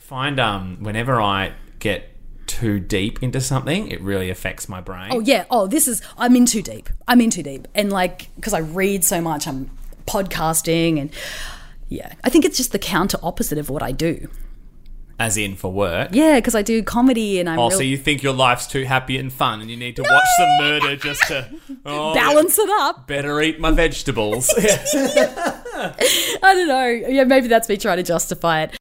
find um whenever I get too deep into something, it really affects my brain. Oh yeah. Oh, this is. I'm in too deep. I'm in too deep, and like because I read so much, I'm podcasting, and yeah, I think it's just the counter opposite of what I do. As in for work. Yeah, because I do comedy, and I'm Oh, real- so you think your life's too happy and fun, and you need to watch some murder just to oh, balance it up. Better eat my vegetables. I don't know. Yeah, maybe that's me trying to justify it.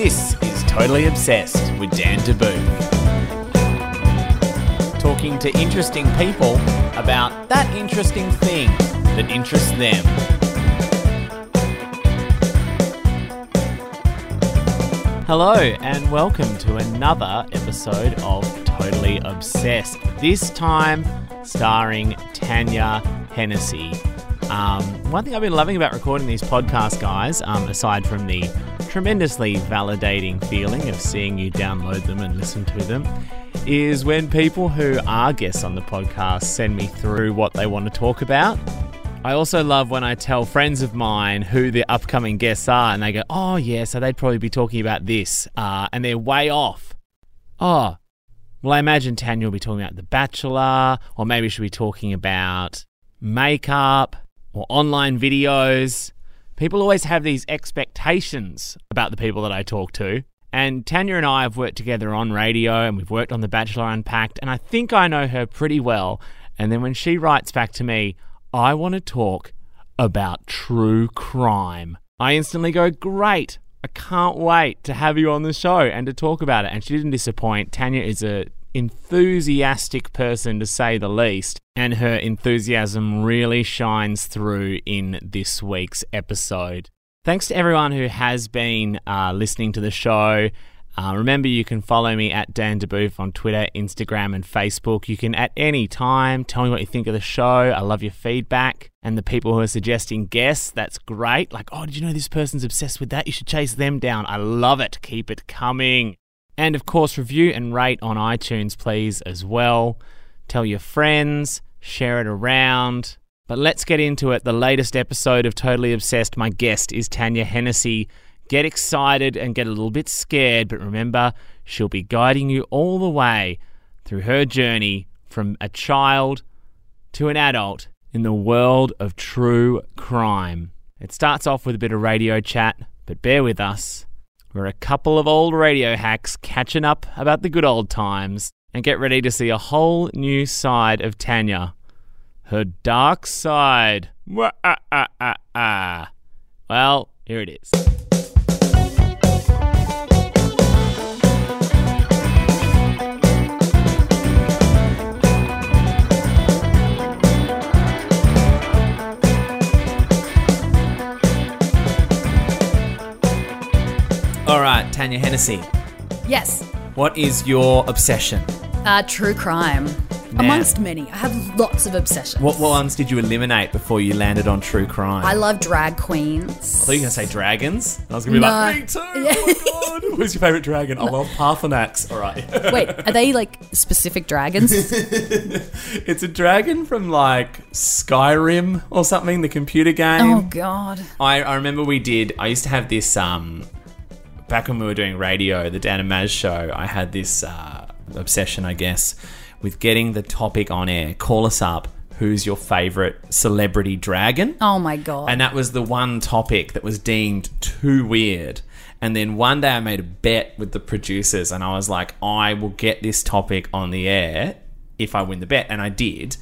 This is Totally Obsessed with Dan Debuf. Talking to interesting people about that interesting thing that interests them. Hello, and welcome to another episode of Totally Obsessed. This time starring Tanya Hennessy. Um, one thing I've been loving about recording these podcasts, guys, um, aside from the tremendously validating feeling of seeing you download them and listen to them, is when people who are guests on the podcast send me through what they want to talk about. I also love when I tell friends of mine who the upcoming guests are, and they go, "Oh yeah, so they'd probably be talking about this," uh, and they're way off. Oh, well, I imagine Tanya will be talking about The Bachelor, or maybe she'll be talking about makeup or online videos. People always have these expectations about the people that I talk to. And Tanya and I have worked together on radio and we've worked on The Bachelor Unpacked, and I think I know her pretty well. And then when she writes back to me, I want to talk about true crime, I instantly go, Great, I can't wait to have you on the show and to talk about it. And she didn't disappoint. Tanya is a enthusiastic person to say the least, and her enthusiasm really shines through in this week's episode. Thanks to everyone who has been uh, listening to the show. Uh, remember, you can follow me at Dan Debuf on Twitter, Instagram, and Facebook. You can at any time tell me what you think of the show. I love your feedback. And the people who are suggesting guests, that's great. Like, oh, did you know this person's obsessed with that? You should chase them down. I love it. Keep it coming. And of course, review and rate on iTunes, please, as well. Tell your friends, share it around. But let's get into it. The latest episode of Totally Obsessed, my guest is Tanya Hennessy. Get excited and get a little bit scared, but remember, she'll be guiding you all the way through her journey from a child to an adult in the world of true crime. It starts off with a bit of radio chat, but bear with us. We're a couple of old radio hacks catching up about the good old times and get ready to see a whole new side of Tanya. Her dark side. Ah, ah, ah. Well, here it is. Tanya Hennessy, Yes. what is your obsession? Uh, true crime. Amongst many. I have lots of obsessions. What, what ones did you eliminate before you landed on true crime? I love drag queens. I thought you were going to say dragons. I was going to be No. like, me too. Oh my god. Who's your favourite dragon? I love Paarthurnax. All right. Wait, are they like specific dragons? it's a dragon from like Skyrim or something, the computer game. oh god. I, I remember we did. I used to have this um, back when we were doing radio, the Dan and Maz show. I had this uh, obsession, I guess, with getting the topic on air. Call us up. Who's your favorite celebrity dragon? Oh my god. And that was the one topic that was deemed too weird. And then one day I made a bet with the producers, and I was like, I will get this topic on the air if I win the bet. And I did.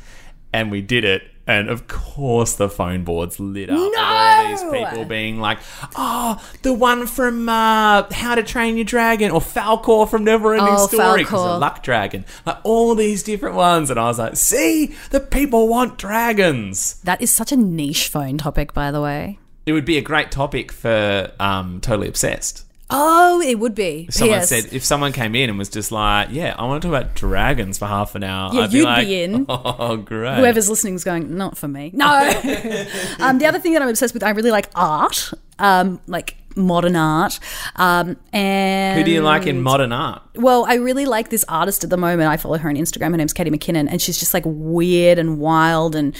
And we did it. And of course, the phone boards lit up with all these people being like, "Oh, the one from uh, How to Train Your Dragon, or Falkor from Neverending Oh, Story, because a luck dragon." Like all these different ones, and I was like, "See, the people want dragons." that is such a niche phone topic, by the way. It would be a great topic for um, Totally Obsessed. Oh, it would be. If someone P.S. said, if someone came in and was just like, "Yeah, I want to talk about dragons for half an hour," Yeah, I'd you'd like, be in. Oh, great! Whoever's listening is going, not for me. No. um, the other thing that I'm obsessed with, I really like art, um, like modern art. Um, and Who do you like in modern art? Well, I really like this artist at the moment. I follow her on Instagram. Her name's Katie McKinnon, and she's just like weird and wild and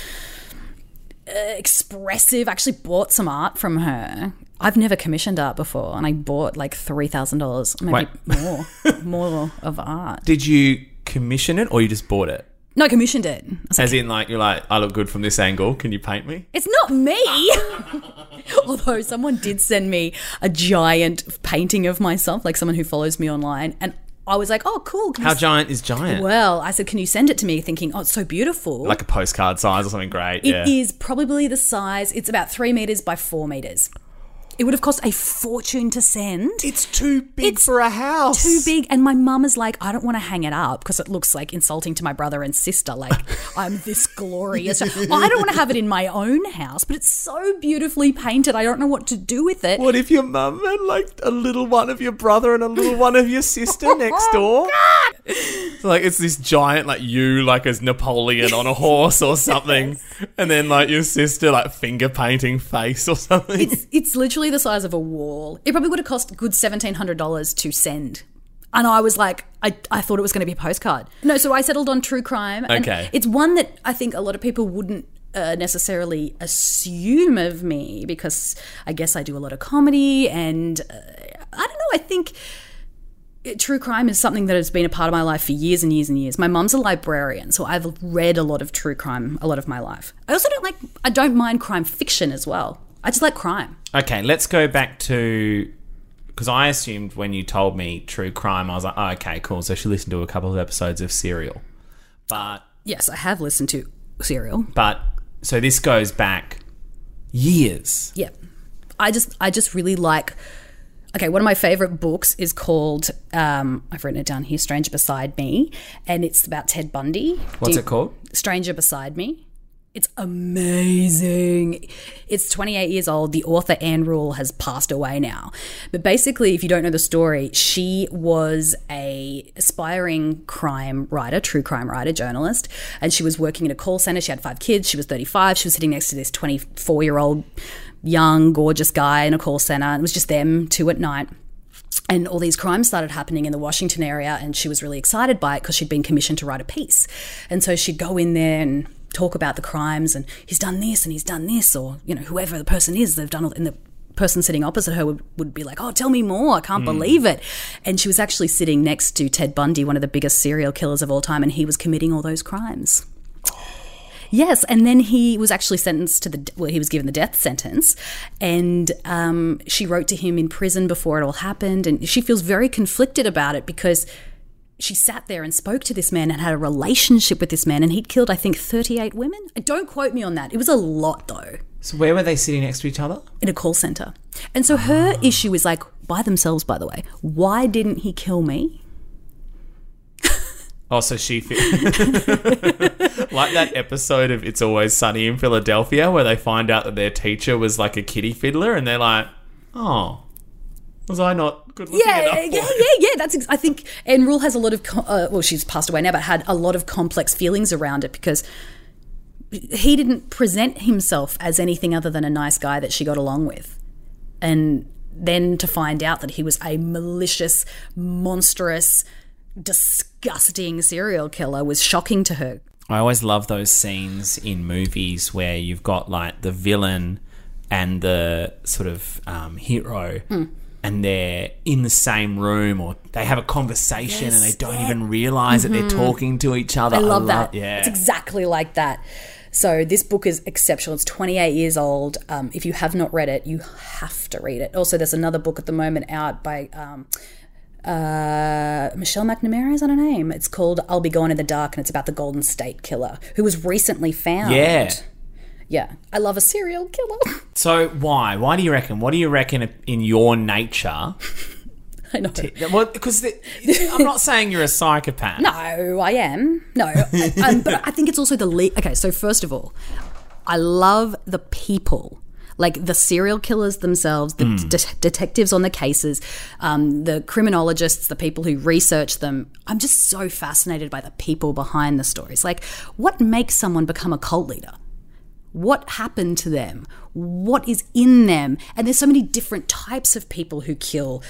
uh, expressive. I actually bought some art from her. I've never commissioned art before, and I bought like three thousand dollars, maybe more, more of art. Did you commission it or you just bought it? No, I commissioned it. I was like, As in, like, you're like, I look good from this angle. Can you paint me? It's not me. Although someone did send me a giant painting of myself, like someone who follows me online, and I was like, "Oh, cool." How giant is giant? Well, I said, "Can you send it to me?" Thinking, "Oh, it's so beautiful." Like a postcard size or something great. It is yeah. probably the size. It's about three meters by four meters. It would have cost a fortune to send. It's too big It's for a house. too big. And my mum is like, I don't want to hang it up because it looks like insulting to my brother and sister. Like, I'm this glorious. I don't want to have it in my own house, but it's so beautifully painted. I don't know what to do with it. What if your mum had like a little one of your brother and a little one of your sister oh, next door? So like it's this giant like you like as Napoleon on a horse or something, and then like your sister like finger painting face or something. It's, it's literally the size of a wall. It probably would have cost a good $1,700 to send. And I was like, I, I thought it was going to be a postcard. No, so I settled on true crime. and Okay. It's one that I think a lot of people wouldn't uh, necessarily assume of me because I guess I do a lot of comedy and uh, I don't know, I think true crime is something that has been a part of my life for years and years and years. My mum's a librarian, so I've read a lot of true crime a lot of my life. I also don't like I don't mind crime fiction as well. I just like crime. Okay, let's go back to because I assumed when you told me true crime, I was like, oh, okay, cool. So she listened to a couple of episodes of Serial, but Yes, I have listened to Serial. but so this goes back years. Yeah. I just I just really like Okay, one of my favorite books is called um, I've written it down here, Stranger Beside Me, and it's about Ted Bundy. What's Do it called? Stranger Beside Me. It's amazing. It's 28 years old. The author Ann Rule has passed away now. But basically, if you don't know the story, she was a aspiring crime writer, true crime writer, journalist, and she was working in a call center. She had five kids. She was 35. She was sitting next to this 24 year old young, gorgeous guy in a call center. And it was just them two at night and all these crimes started happening in the Washington area, and she was really excited by it because she'd been commissioned to write a piece. And so she'd go in there and talk about the crimes, and he's done this and he's done this, or you know, whoever the person is, they've done. all- And the person sitting opposite her would, would be like, "Oh, tell me more! I can't believe it." And she was actually sitting next to Ted Bundy, one of the biggest serial killers of all time, and he was committing all those crimes. Yes, and then he was actually sentenced to the well, he was given the death sentence, and um, she wrote to him in prison before it all happened, and she feels very conflicted about it because she sat there and spoke to this man and had a relationship with this man, and he'd killed I think thirty eight women. Don't quote me on that; it was a lot though So where were they sitting next to each other? in a call center, and so her ah. issue is like by themselves. By the way, why didn't he kill me? Oh, so she fe- like that episode of It's Always Sunny in Philadelphia where they find out that their teacher was like a kitty fiddler, and they're like, "Oh, was I not good looking Yeah, enough?" yeah, for yeah, it?" yeah. That's. Ex- I think Ann Rule has a lot of. Co- uh, well, she's passed away now, but had a lot of complex feelings around it because he didn't present himself as anything other than a nice guy that she got along with, and then to find out that he was a malicious, monstrous, disgusting serial killer was shocking to her. I always love those scenes in movies where you've got like the villain and the sort of um, hero. Hmm. And they're in the same room, or they have a conversation, and they don't yeah. even realize that they're talking to each other. I love that. Yeah, It's exactly like that. So this book is exceptional. It's 28 years old. Um, if you have not read it, you have to read it. Also, there's another book at the moment out by um, uh, Michelle McNamara. Is that her name? It's called "I'll Be Gone in the Dark," and it's about the Golden State Killer who was recently found. yeah. Yeah. I love a serial killer. So why? Why do you reckon? What do you reckon in your nature? I know. Well, because I'm not saying you're a psychopath. No, I am. No, um, but I think it's also the le- okay. So first of all, I love the people, like the serial killers themselves, the de- detectives on the cases, um, the criminologists, the people who research them. I'm just so fascinated by the people behind the stories. Like, what makes someone become a cult leader? What happened to them what is in them. And there's so many different types of people who kill.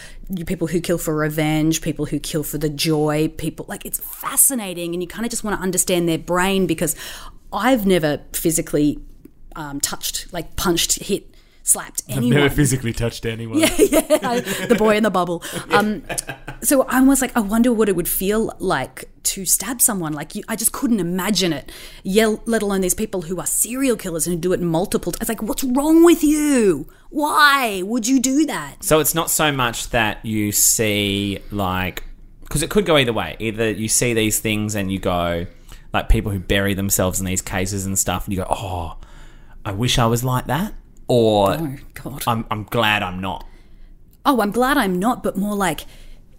People who kill for revenge people who kill for the joy people like it's fascinating and you kind of just want to understand their brain because i've never physically um, touched, like punched, hit, slapped I've anyone. never physically touched anyone. Yeah, yeah. the boy in the bubble. Um, so I was like, I wonder what it would feel like to stab someone. Like you, I just couldn't imagine it. Yell, let alone these people who are serial killers and do it multiple. T- it's like, what's wrong with you? Why would you do that? So it's not so much that you see like because it could go either way. Either you see these things and you go like people who bury themselves in these cases and stuff, and you go, "Oh, I wish I was like that," or Oh God. I'm I'm glad I'm not. oh, I'm glad I'm not, but more like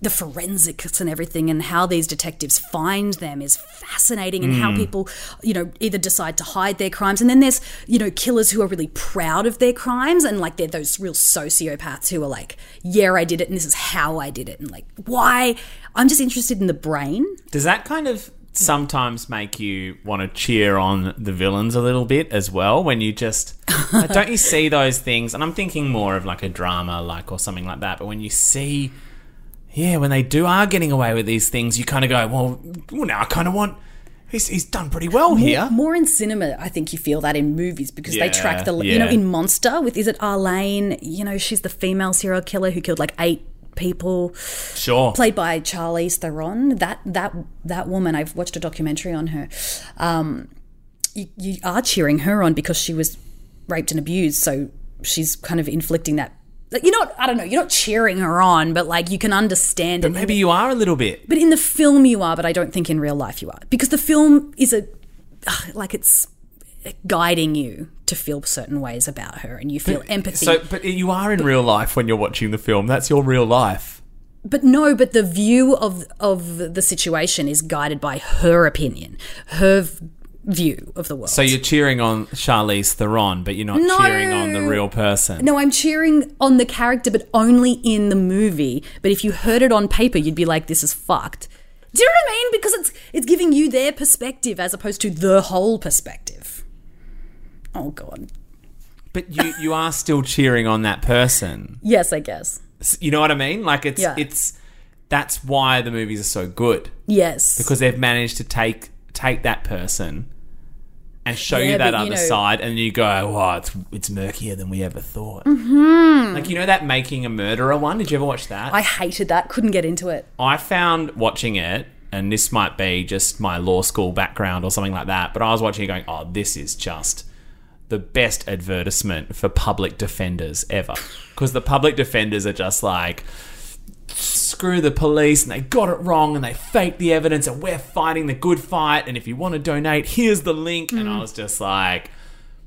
the forensics and everything and how these detectives find them is fascinating and how hmm. people, you know, either decide to hide their crimes. And then there's, you know, killers who are really proud of their crimes and like they're those real sociopaths who are like, yeah, I did it and this is how I did it. And like, why? I'm just interested in the brain. Does that kind of sometimes make you want to cheer on the villains a little bit as well when you just don't you see those things? And i'm thinking more of like a drama like or something like that but when you see yeah when they do are getting away with these things you kind of go well, well now i kind of want he's, he's done pretty well here. More in cinema, I think you feel that in movies because they track the, you know, in Monster with, is it Arlene? You know, she's the female serial killer who killed like eight people. sure played by Charlize Theron. That that that woman, I've watched a documentary on her. Um, you, you are cheering her on because she was raped and abused, so she's kind of inflicting that. like, You're not, I don't know, you're not cheering her on, but like you can understand it. maybe you are a little bit But in the film you are, but I don't think in real life you are. Because the film is a, like it's guiding you to feel certain ways about her and you feel empathy. so but you are in real life when you're watching the film that's your real life But no, but the view of of the situation is guided by her opinion, her v- view of the world. so you're cheering on Charlize Theron, but you're not No. cheering on the real person. no, I'm cheering on the character, but only in the movie. But if you heard it on paper, you'd be like, "This is fucked." Do you know what I mean? Because it's it's giving you their perspective as opposed to the whole perspective. Oh god. But you you are still cheering on that person. Yes, I guess. You know what I mean? Like it's Yeah. it's that's why the movies are so good Yes. because they've managed to take take that person and show Yeah, you that but, you other know- side, and you go, "Oh, it's it's murkier than we ever thought." Mm-hmm. Like you know that making a murderer one. Did you ever watch that? I hated that. Couldn't get into it. I found watching it, and this might be just my law school background or something like that, but I was watching it going, oh, this is just the best advertisement for public defenders ever. Because the public defenders are just like, screw the police, and they got it wrong, and they faked the evidence, and we're fighting the good fight, and if you want to donate, here's the link. And I mm. was just like,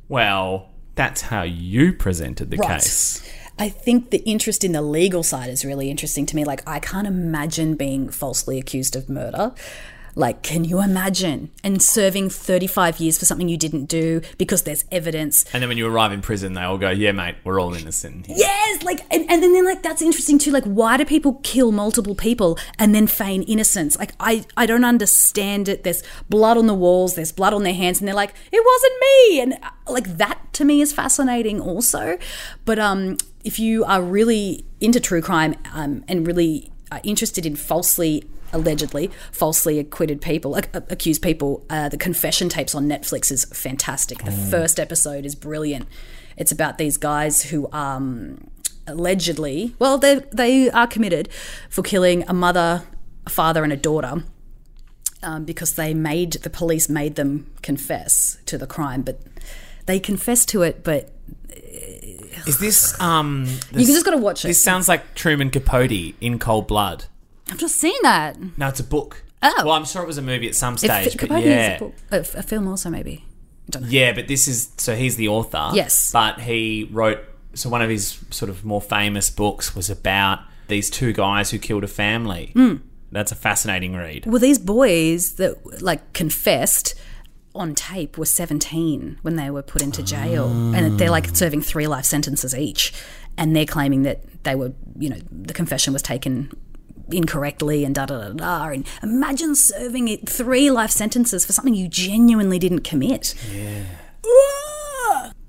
well, that's how you presented the Right. case. I think the interest in the legal side is really interesting to me. Like, I can't imagine being falsely accused of murder. Like, can you imagine? And serving 35 years for something you didn't do because there's evidence. And then when you arrive in prison, they all go, yeah, mate, we're all innocent here. Yes, like, and, and then like that's interesting too. Like, why do people kill multiple people and then feign innocence? Like, I I don't understand it. There's blood on the walls. There's blood on their hands, and they're like, it wasn't me. And uh, like that to me is fascinating also. But um, if you are really into true crime um, and really are interested in falsely allegedly falsely acquitted people ac- accused people uh, the confession tapes on netflix is fantastic the first episode is brilliant it's about these guys who um allegedly well they they are committed for killing a mother a father and a daughter um, because they made the police made them confess to the crime but they confessed to it but Is this um? you just got to watch it This sounds like Truman Capote in Cold Blood. I've just seen that No, it's a book. Oh. Well, I'm sure it was a movie at some If- stage, but Capote yeah. is a, book, a, a film also maybe I don't know. Yeah, but this is so he's the author. Yes. But he wrote so one of his sort of more famous books was about these two guys who killed a family. Hmm. That's a fascinating read. Well, these boys that like confessed on tape were 17 when they were put into jail, and they're like serving three life sentences each, and they're claiming that they were, you know, the confession was taken incorrectly and da da da da. And imagine serving it three life sentences for something you genuinely didn't commit. Yeah.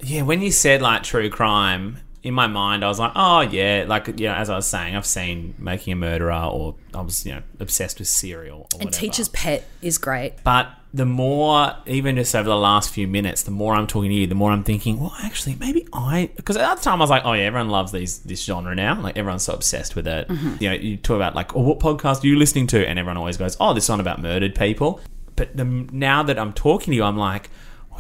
Yeah, when you said like true crime, in my mind, I was like, oh yeah, like you know, as I was saying, I've seen Making a Murderer, or I was you know obsessed with Serial, or And whatever. Teacher's Pet is great. But the more, even just over the last few minutes, the more I'm talking to you, the more I'm thinking, well, actually, maybe I, because at the time I was like, oh yeah, everyone loves these this genre now, like everyone's so obsessed with it. Mm-hmm. You know, you talk about like, oh, what podcast are you listening to? And everyone always goes, oh, this one about murdered people. But the, now that I'm talking to you, I'm like.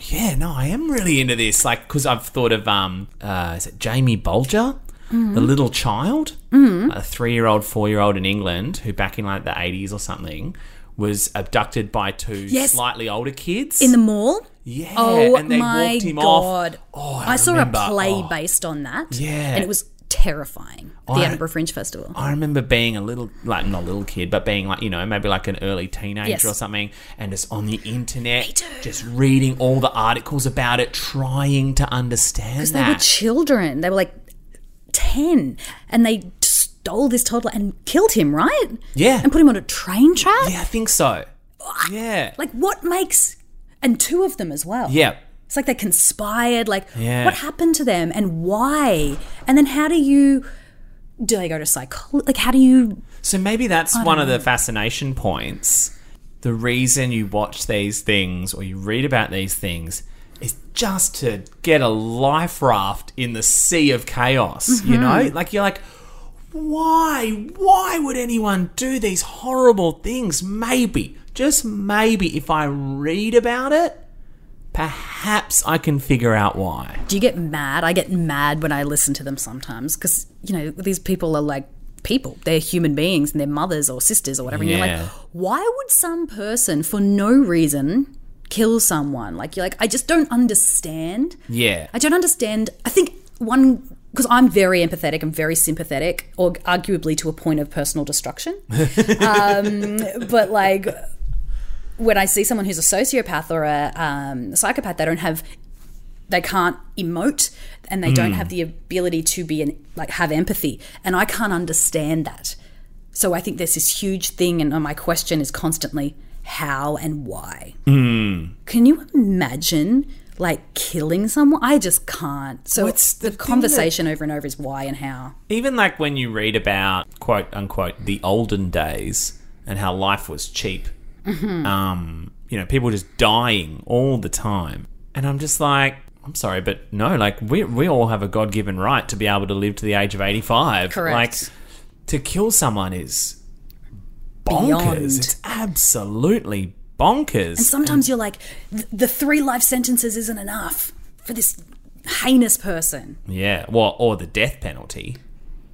Yeah, no, I am really into this. Like, because I've thought of, um, uh, is it Jamie Bulger? The little child, a three-year-old, four-year-old in England, who back in like the '80s or something was abducted by two Yes. slightly older kids In the mall? yeah, Oh and they my walked him god! off. Oh, I, I, saw remember. a play Oh, based on that. Yeah. and it was terrifying. The I- Edinburgh Fringe Festival. I remember being a little, like not a little kid, but being like you know maybe like an early teenager Yes. or something, and just on the internet, just reading all the articles about it, trying to understand Because they were children. They were like ten, and they stole this toddler and killed him. Right? Yeah. and put him on a train track. yeah, I think so. Yeah, Like what makes? And two of them as well. yeah. It's like they conspired. Like, Yeah. what happened to them and why? And then how do you? Do they go to psychology? Like, how do you? So maybe that's one of the fascination points. The reason you watch these things or you read about these things is just to get a life raft in the sea of chaos, you know? Mm-hmm. Like you're like why why would anyone do these horrible things? Maybe, just maybe if I read about it, perhaps I can figure out why. Do you get mad? I get mad when I listen to them sometimes because you know these people are like people. They're human beings and they're mothers or sisters or whatever. And you're like, why would some person for no reason kill someone? Like you're like, I just don't understand. Yeah. I don't understand. I think one because I'm very empathetic and very sympathetic, or arguably to a point of personal destruction. um, but like when I see someone who's a sociopath or a um, psychopath, they don't have, they can't emote, and they don't have the ability to be an, like have empathy, and I can't understand that. So I think there's this huge thing, and my question is constantly how and why. Can you imagine like killing someone? I just can't. So What's the the, conversation over and over is why and how. even like when you read about quote unquote the olden days and how life was cheap um you know people just dying all the time and i'm just like i'm sorry but no like we, we all have a god-given right to be able to live to the age of 85 Correct. like to kill someone is bonkers Beyond. it's absolutely bonkers And Sometimes you're like, the three life sentences isn't enough for this heinous person. yeah well or the death penalty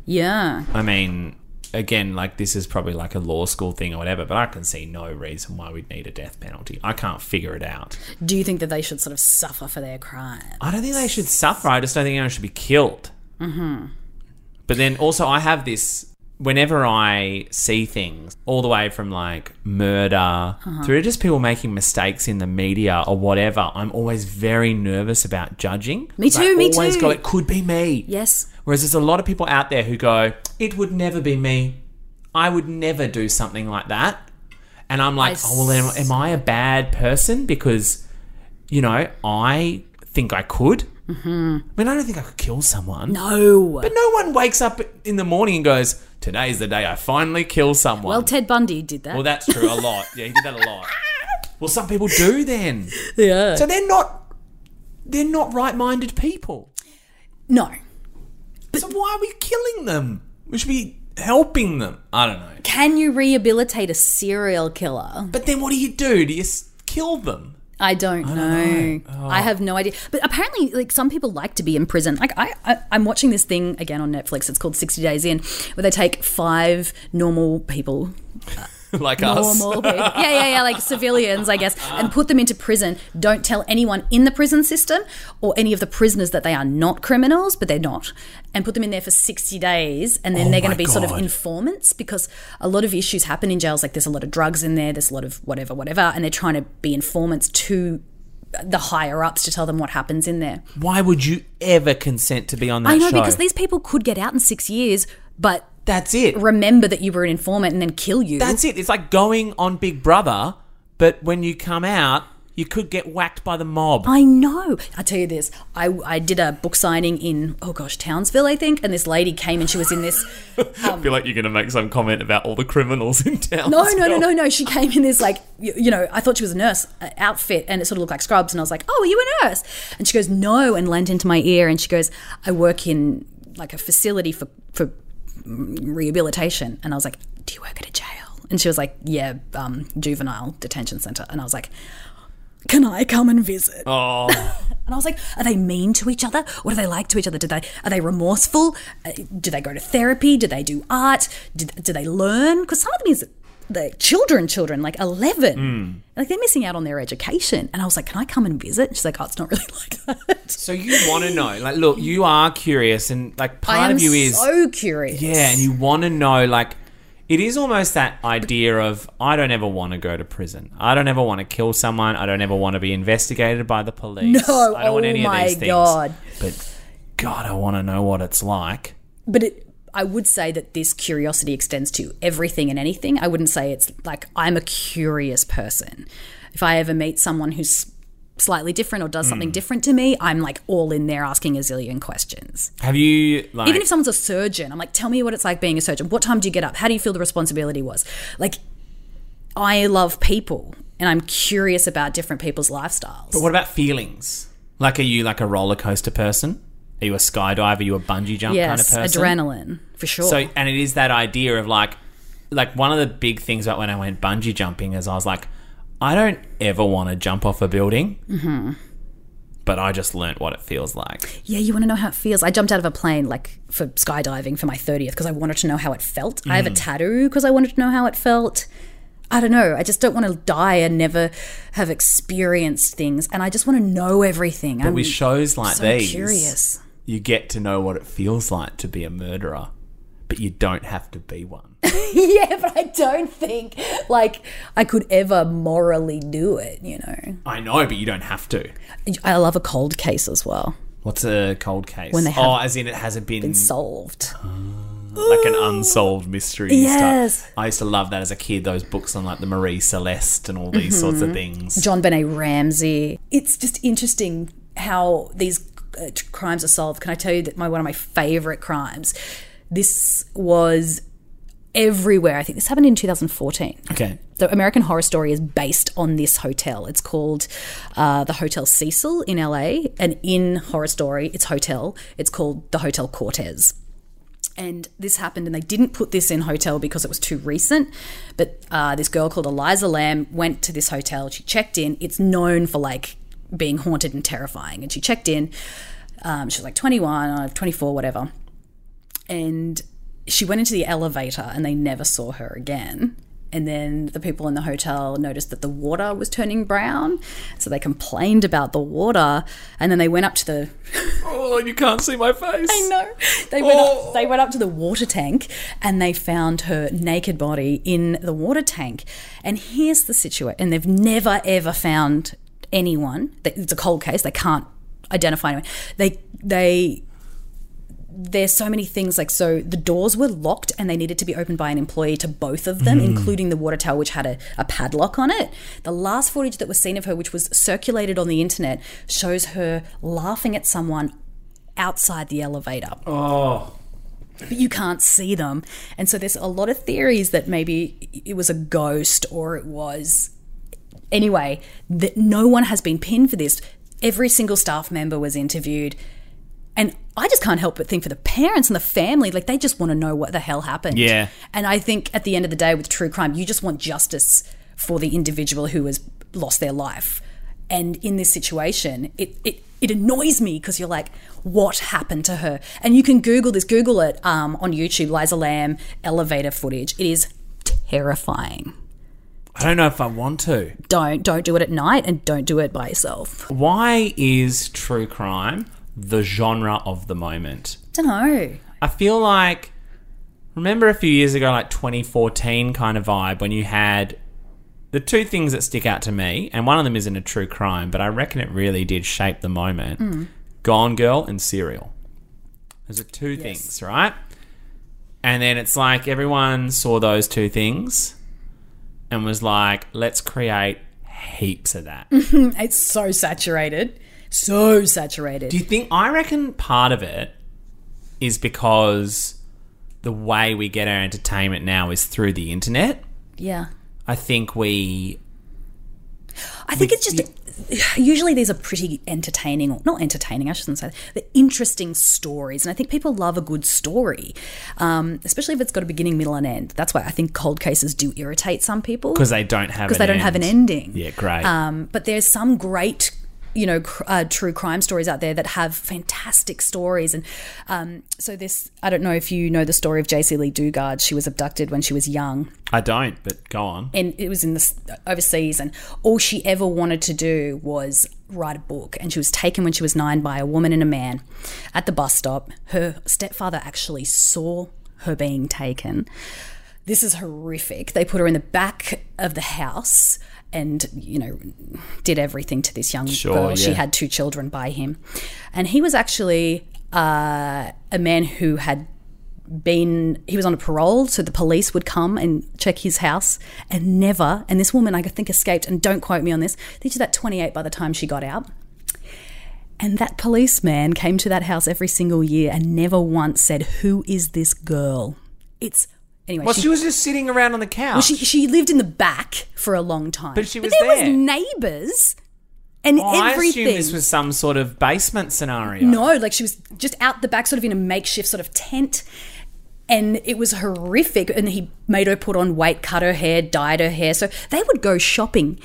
Yeah. I mean, again, like this is probably like a law school thing or whatever, but I can see no reason why we'd need a death penalty. I can't figure it out. Do you think that they should sort of suffer for their crime? I don't think they should suffer. I just don't think anyone should be killed. Mm-hmm. But then also, I have this whenever I see things, all the way from like murder Uh-huh. through just people making mistakes in the media or whatever, I'm always very nervous about judging. Me too, me always too. go, it could be me. Yes. Whereas there's a lot of people out there who go, it would never be me. I would never do something like that. And I'm like, I oh, well, am, am I a bad person? Because, you know, I think I could. Mm-hmm. I mean, I don't think I could kill someone. No. But no one wakes up in the morning and goes, today's the day I finally kill someone. well, Ted Bundy did that. Well, that's true. A lot. Yeah, he did that a lot. Well, some people do then. yeah. So they're not, they're not right-minded people. no. So why are we killing them? We should be helping them. I don't know. Can you rehabilitate a serial killer? But then what do you do? Do you s- kill them? I don't, know. Oh. I have no idea. But apparently, like some people like to be in prison. Like I, I, I'm watching this thing again on Netflix. It's called 60 Days In, where they take five normal people, like us? people, yeah, yeah, yeah, like civilians, I guess, and put them into prison. Don't tell anyone in the prison system or any of the prisoners that they are not criminals, but they're not, and put them in there for 60 days, and then Oh they're going to be sort of informants because a lot of issues happen in jails. Like there's a lot of drugs in there, there's a lot of whatever, whatever, and they're trying to be informants to the higher ups to tell them what happens in there. Why would you ever consent to be on that I know show? because these people could get out in six years, but That's it. remember that you were an informant and then kill you. That's it. It's like going on Big Brother, but when you come out, You could get whacked by the mob. I know. I tell you this. I, I did a book signing in oh gosh Townsville I think, and this lady came and she was in this. I feel like you're going to make some comment about all the criminals in town. No, no, no, no, no. She came in this like you, you know. I thought she was a nurse uh, outfit, and it sort of looked like scrubs. And I was like, "Oh, are you a nurse?" And she goes, "No," and leant into my ear, and she goes, "I work in like a facility for for rehabilitation." And I was like, "Do you work at a jail?" And she was like, "Yeah, um, juvenile detention center." And I was like, "Can I come and visit?" Oh, And I was like, are they mean to each other? What are they like to each other? Do they are they remorseful? Uh, do they go to therapy? Do they do art? Do, do they learn? Because some of them is the children, children like eleven, mm. like they're missing out on their education. And I was like, can I come and visit? And she's like, oh, it's not really like that. so you want to know? Like, look, you are curious, and like part of you is so curious. yeah, and you want to know. Like, it is almost that idea of I don't ever want to go to prison. I don't ever want to kill someone. I don't ever want to be investigated by the police. No, I don't want oh any my of these things. God. But God, I want to know what it's like. but it, I would say that this curiosity extends to everything and anything. I wouldn't say it's like I'm a curious person. If I ever meet someone who's slightly different or does Hmm. something different to me, I'm like all in there asking a zillion questions. Have you like? Even if someone's a surgeon, I'm like, tell me what it's like being a surgeon. What time do you get up? How do you feel the responsibility was? Like, I love people and I'm curious about different people's lifestyles. But what about feelings? Like, are you like a roller coaster person? Are you a skydiver? Are you a bungee jump kind of yes, person? adrenaline for sure. So, and it is that idea of like, like one of the big things about when I went bungee jumping is I was like, I don't ever want to jump off a building. Mm-hmm. But I just learnt what it feels like. Yeah, you want to know how it feels. I jumped out of a plane like for skydiving for my 30th because I wanted to know how it felt. I have a tattoo because I wanted to know how it felt. I don't know. I just don't want to die and never have experienced things. And I just want to know everything. But I'm with shows like so these, curious. You get to know what it feels like to be a murderer, but you don't have to be one. yeah, but I don't think like I could ever morally do it, you know. I know, but you don't have to. I love a cold case as well. What's a cold case? When they have oh, as in it hasn't been, Solved. like an unsolved mystery Yes. stuff. I used to love that as a kid. Those books on like the Marie Celeste and all these sorts Mm-hmm. of things. JonBenét Ramsey. It's just interesting how these uh, crimes are solved. Can I tell you that my one of my favorite crimes? This was everywhere. I think this happened in 2014. Okay. The American Horror Story is based on this hotel. It's called uh, the Hotel Cecil in LA, and in Horror Story, it's hotel. It's called the Hotel Cortez. And this happened, and they didn't put this in hotel because it was too recent. But uh, this girl called Elisa Lam went to this hotel. She checked in. It's known for like being haunted and terrifying. And she checked in. Um, she was like 21 or 24, whatever. And she went into the elevator, and they never saw her again. And then the people in the hotel noticed that the water was turning brown. So they complained about the water. And then they went up to the Oh, you can't see my face. I know. They went Oh. up, they went up to the water tank and they found her naked body in the water tank. And here's the situation. And they've never ever found anyone. It's a cold case. They can't identify anyone. They they there's so many things like so the doors were locked and they needed to be opened by an employee to both of them hmm. including the water tower which had a, a padlock on it the last footage that was seen of her which was circulated on the internet shows her laughing at someone outside the elevator Oh. but you can't see them. And so there's a lot of theories that maybe it was a ghost or it was. Anyway, that no one has been pinned for this. Every single staff member was interviewed. And I just can't help but think for the parents and the family, like they just want to know what the hell happened. Yeah. And I think at the end of the day with true crime, you just want justice for the individual who has lost their life. And in this situation, it, it, it annoys me because you're like, what happened to her? And you can Google this, Google it um, on YouTube, Liza Lam elevator footage. It is terrifying. I don't know if I want to. Don't don't do it at night and don't do it by yourself. Why is true crime the genre of the moment? Don't know. I feel like remember a few years ago, like 2014 kind of vibe, when you had the two things that stick out to me, and one of them isn't a true crime, but I reckon it really did shape the moment. Mm. Gone Girl and Serial. Those are two things, right? And then it's like everyone saw those two things and was like, let's create heaps of that. Mm-hmm. It's so saturated. So saturated. Do you think? I reckon part of it is because the way we get our entertainment now is through the internet. yeah. I think we. I think it's just usually these are pretty entertaining, or not entertaining, I shouldn't say, that. They're interesting stories, and I think people love a good story, um, especially if it's got a beginning, middle, and end. That's why I think cold cases do irritate some people Because they don't have because they don't have an ending. Yeah, great. Um, but there's some great, you know, cr- uh, true crime stories out there that have fantastic stories. And um, so this, I don't know if you know the story of Jaycee Lee Dugard. She was abducted when she was young, I don't, but go on. and it was in the overseas. And all she ever wanted to do was write a book. And she was taken when she was nine by a woman and a man at the bus stop. Her stepfather actually saw her being taken. This is horrific. They put her in the back of the house and, you know, did everything to this young Sure, girl. She had two children by him. And he was actually uh, a man who had been he was on a parole so the police would come and check his house and never and this woman i think escaped. And don't quote me on this. I think she's at 28 by the time she got out. And that policeman came to that house every single year and never once said who is this girl? It's anyway Well, she, she was just sitting around on the couch. she, she lived in the back for a long time But she was there there. was neighbors and I everything assume this was some sort of basement scenario. No, like she was just out the back, sort of in a makeshift sort of tent. And it was horrific. And he made her put on weight, cut her hair, dyed her hair. So they would go shopping,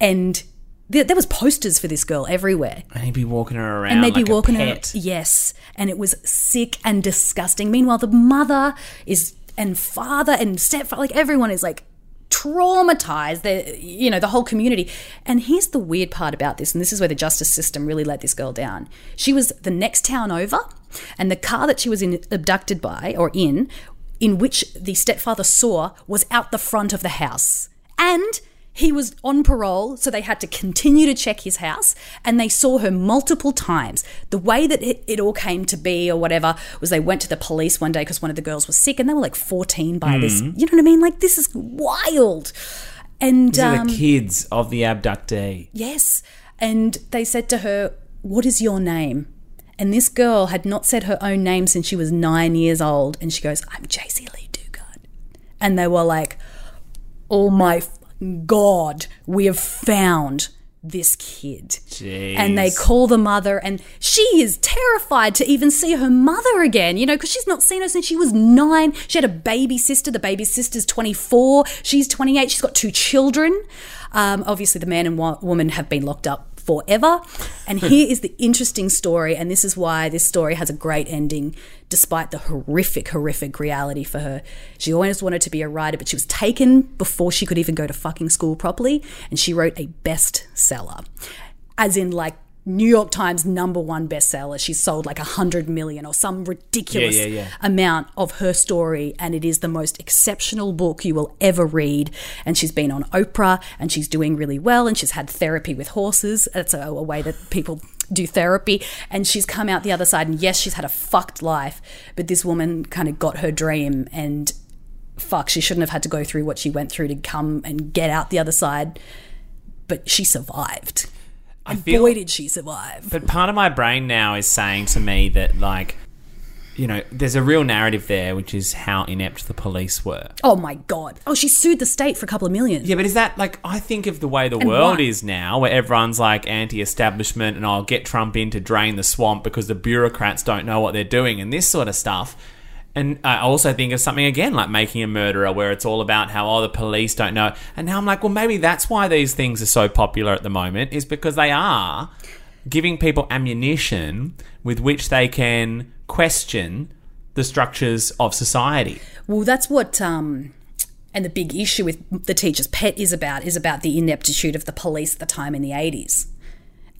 and there, there was posters for this girl everywhere. And he'd be walking her around And they'd like be walking her. Yes, and it was sick and disgusting. Meanwhile, the mother is and father and stepfather, like everyone is like traumatized. They, you know, the whole community. And here's the weird part about this, and this is where the justice system really let this girl down. She was the next town over, and the car that she was in, abducted by or in, in which the stepfather saw, was out the front of the house, and he was on parole, so they had to continue to check his house, and they saw her multiple times. The way that it, it all came to be, or whatever, was they went to the police one day because one of the girls was sick, and they were like 14 by this. You know what I mean? Like, this is wild. And These are um, the kids of the abductee. yes, and they said to her, What is your name? And this girl had not said her own name since she was nine years old, and she goes, I'm Jaycee Lee Dugard. And they were like, Oh my God, we have found this kid. Jeez. And they call the mother, and she is terrified to even see her mother again, you know, because she's not seen her since she was nine. She had a baby sister. The baby sister's 24. She's 28. She's got two children. Um, obviously, the man and wo- woman have been locked up forever. And here is the interesting story, and this is why this story has a great ending, despite the horrific, horrific reality for her. She always wanted to be a writer, but she was taken before she could even go to fucking school properly, and she wrote a bestseller. As in, like, New York Times number one bestseller. She sold like a hundred million or some ridiculous Yeah, yeah, yeah. amount of her story, and it is the most exceptional book you will ever read. And she's been on Oprah, and she's doing really well, and she's had therapy with horses. That's a, a way that people do therapy, and she's come out the other side. And yes, she's had a fucked life, but this woman kind of got her dream, and fuck, she shouldn't have had to go through what she went through to come and get out the other side. But she survived. I And feel, boy, did she survive. but part of my brain now is saying to me that like, you know, there's a real narrative there, which is how inept the police were. Oh my god. Oh, she sued the state for a couple of million. Yeah, but is that like I think of the way the And world why? is now, where everyone's like anti-establishment, and I'll get Trump in to drain the swamp because the bureaucrats don't know what they're doing, and this sort of stuff. And I also think of something again like making a murderer, where it's all about how oh the police don't know. And now I'm like, well, maybe that's why these things are so popular at the moment, is because they are giving people ammunition with which they can question the structures of society. Well, that's what um and the big issue with the teacher's pet is about is about the ineptitude of the police at the time in the 80s.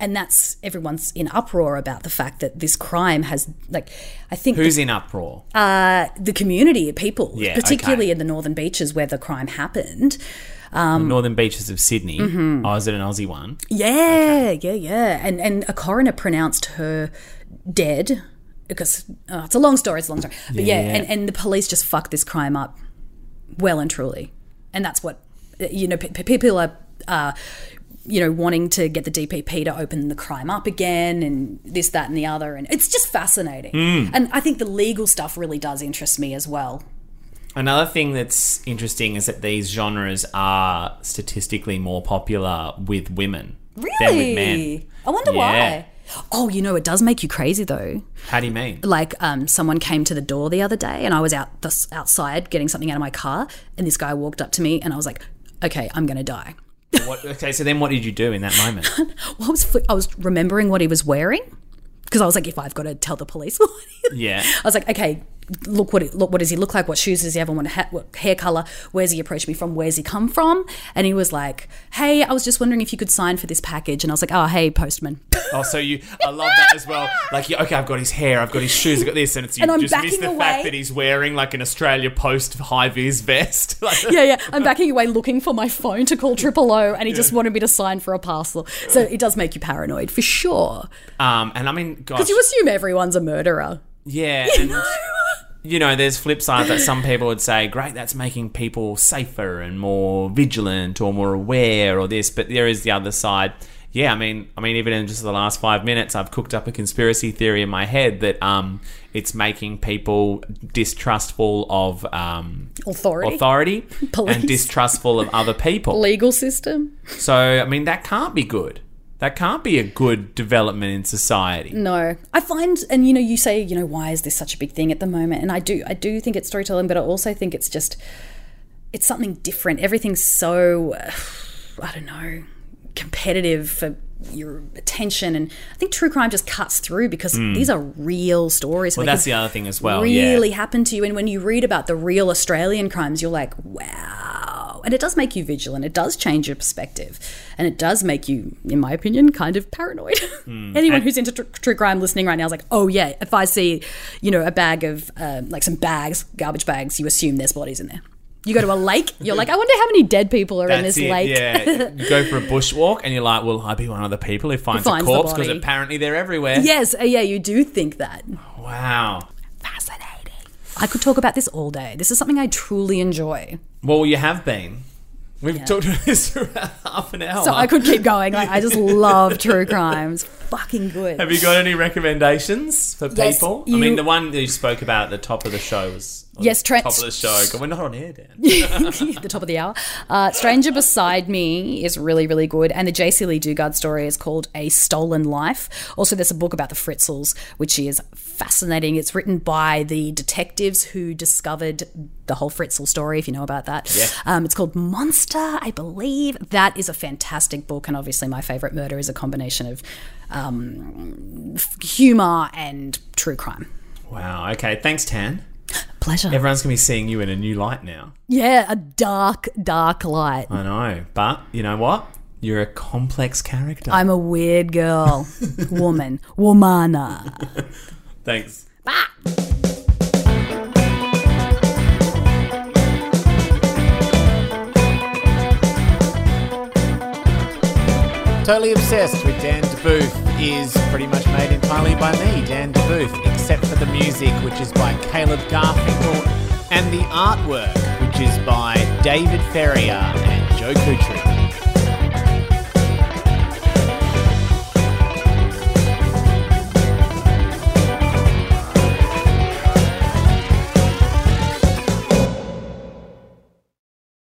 And that's everyone's in uproar about the fact that this crime has like I think Who's in uproar? uh, the community of people, Yeah, particularly okay. in the northern beaches where the crime happened. Um, Northern beaches of Sydney. mm-hmm. Oh, is it an Aussie one? Yeah, yeah, yeah. And and a coroner pronounced her dead because oh, it's a long story. It's a long story. But yeah, Yeah. and and the police just fucked this crime up, well and truly. And that's what you know. P- people are uh, you know, wanting to get the DPP to open the crime up again and this, that, and the other. And it's just fascinating. And I think the legal stuff really does interest me as well. Another thing that's interesting is that these genres are statistically more popular with women than with Really? men. I wonder Yeah. why. Oh, you know, it does make you crazy though. How do you mean? like um, someone came to the door the other day and I was out the, outside getting something out of my car and this guy walked up to me and I was like, okay, I'm going to die. What, okay, so then what did you do in that moment? Well, I was, I was remembering what he was wearing because I was like, if I've got to tell the police what Yeah. I was like, okay, look what look what does he look like? What shoes does he have? What, ha- what hair color? Where's he approached me from? Where's he come from? And he was like, hey, I was just wondering if you could sign for this package. And I was like, oh, hey, postman. Oh, so you, I love that as well. Like, yeah, okay, I've got his hair, I've got his shoes, I've got this, and it's you And I'm just miss the away. fact that he's wearing like an Australia Post high vis vest. Yeah, yeah. I'm backing away looking for my phone to call Triple O, and he just wanted me to sign for a parcel. So it does make you paranoid for sure. um, and I mean, Because you assume everyone's a murderer. yeah, and you know, there's flip side that some people would say, great, that's making people safer and more vigilant or more aware or this, but there is the other side. Yeah, I mean, I mean, even in just the last five minutes, I've cooked up a conspiracy theory in my head that um, it's making people distrustful of um, Authority. authority Police. and distrustful of other people. Legal system. So, I mean, that can't be good. That can't be a good development in society. No, I find, and you know, you say, you know, why is this such a big thing at the moment? And I do, I do think it's storytelling, but I also think it's just, it's something different. Everything's so, uh, I don't know, competitive for your attention, and I think true crime just cuts through because these are real stories. Well, that's the other thing as well. yeah. Really happen to you, and when you read about the real Australian crimes, you're like, wow. And it does make you vigilant. It does change your perspective, and it does make you, in my opinion, kind of paranoid. Hmm. Anyone who's into tr- true crime listening right now is like, oh yeah, if I see, you know, a bag of uh, like some bags, garbage bags, you assume there's bodies in there. You go to a lake, you're like, I wonder how many dead people are in this it, lake. Yeah, you go for a bushwalk and you're like, "Will I be one of the people who finds, finds a corpse?" Because apparently they're everywhere. yes, uh, yeah, you do think that. Wow. I could talk about this all day. This is something I truly enjoy. Well, you have been. We've talked about this for about half an hour. So I could keep going. Like I just love true crimes. Fucking good. Have you got any recommendations for Yes, people? I mean, the one that you spoke about at the top of the show was Yes, Trent- top of the show. God, We're not on air, Dan. the top of the hour. Uh, Stranger Beside Me is really, really good. And the Jaycee Lee Dugard story is called A Stolen Life. Also, there's a book about the Fritzls, which is fascinating. It's written by the detectives who discovered the whole Fritzl story, if you know about that. Yeah. Um, it's called Monster, I believe. That is a fantastic book. And obviously, my favorite murder is a combination of um, f- humor and true crime. Wow. Okay. Thanks, Tan. Pleasure. Everyone's gonna be seeing you in a new light now. yeah, a dark, dark light. I know, but you know what? You're a complex character. I'm a weird girl, woman, womana. Thanks. Totally Obsessed with Dan Debuf is pretty much made entirely by me, Dan Debuf, except for the music, which is by Caleb Garfinkel, and the artwork, which is by David Ferrier and Joe Kutry.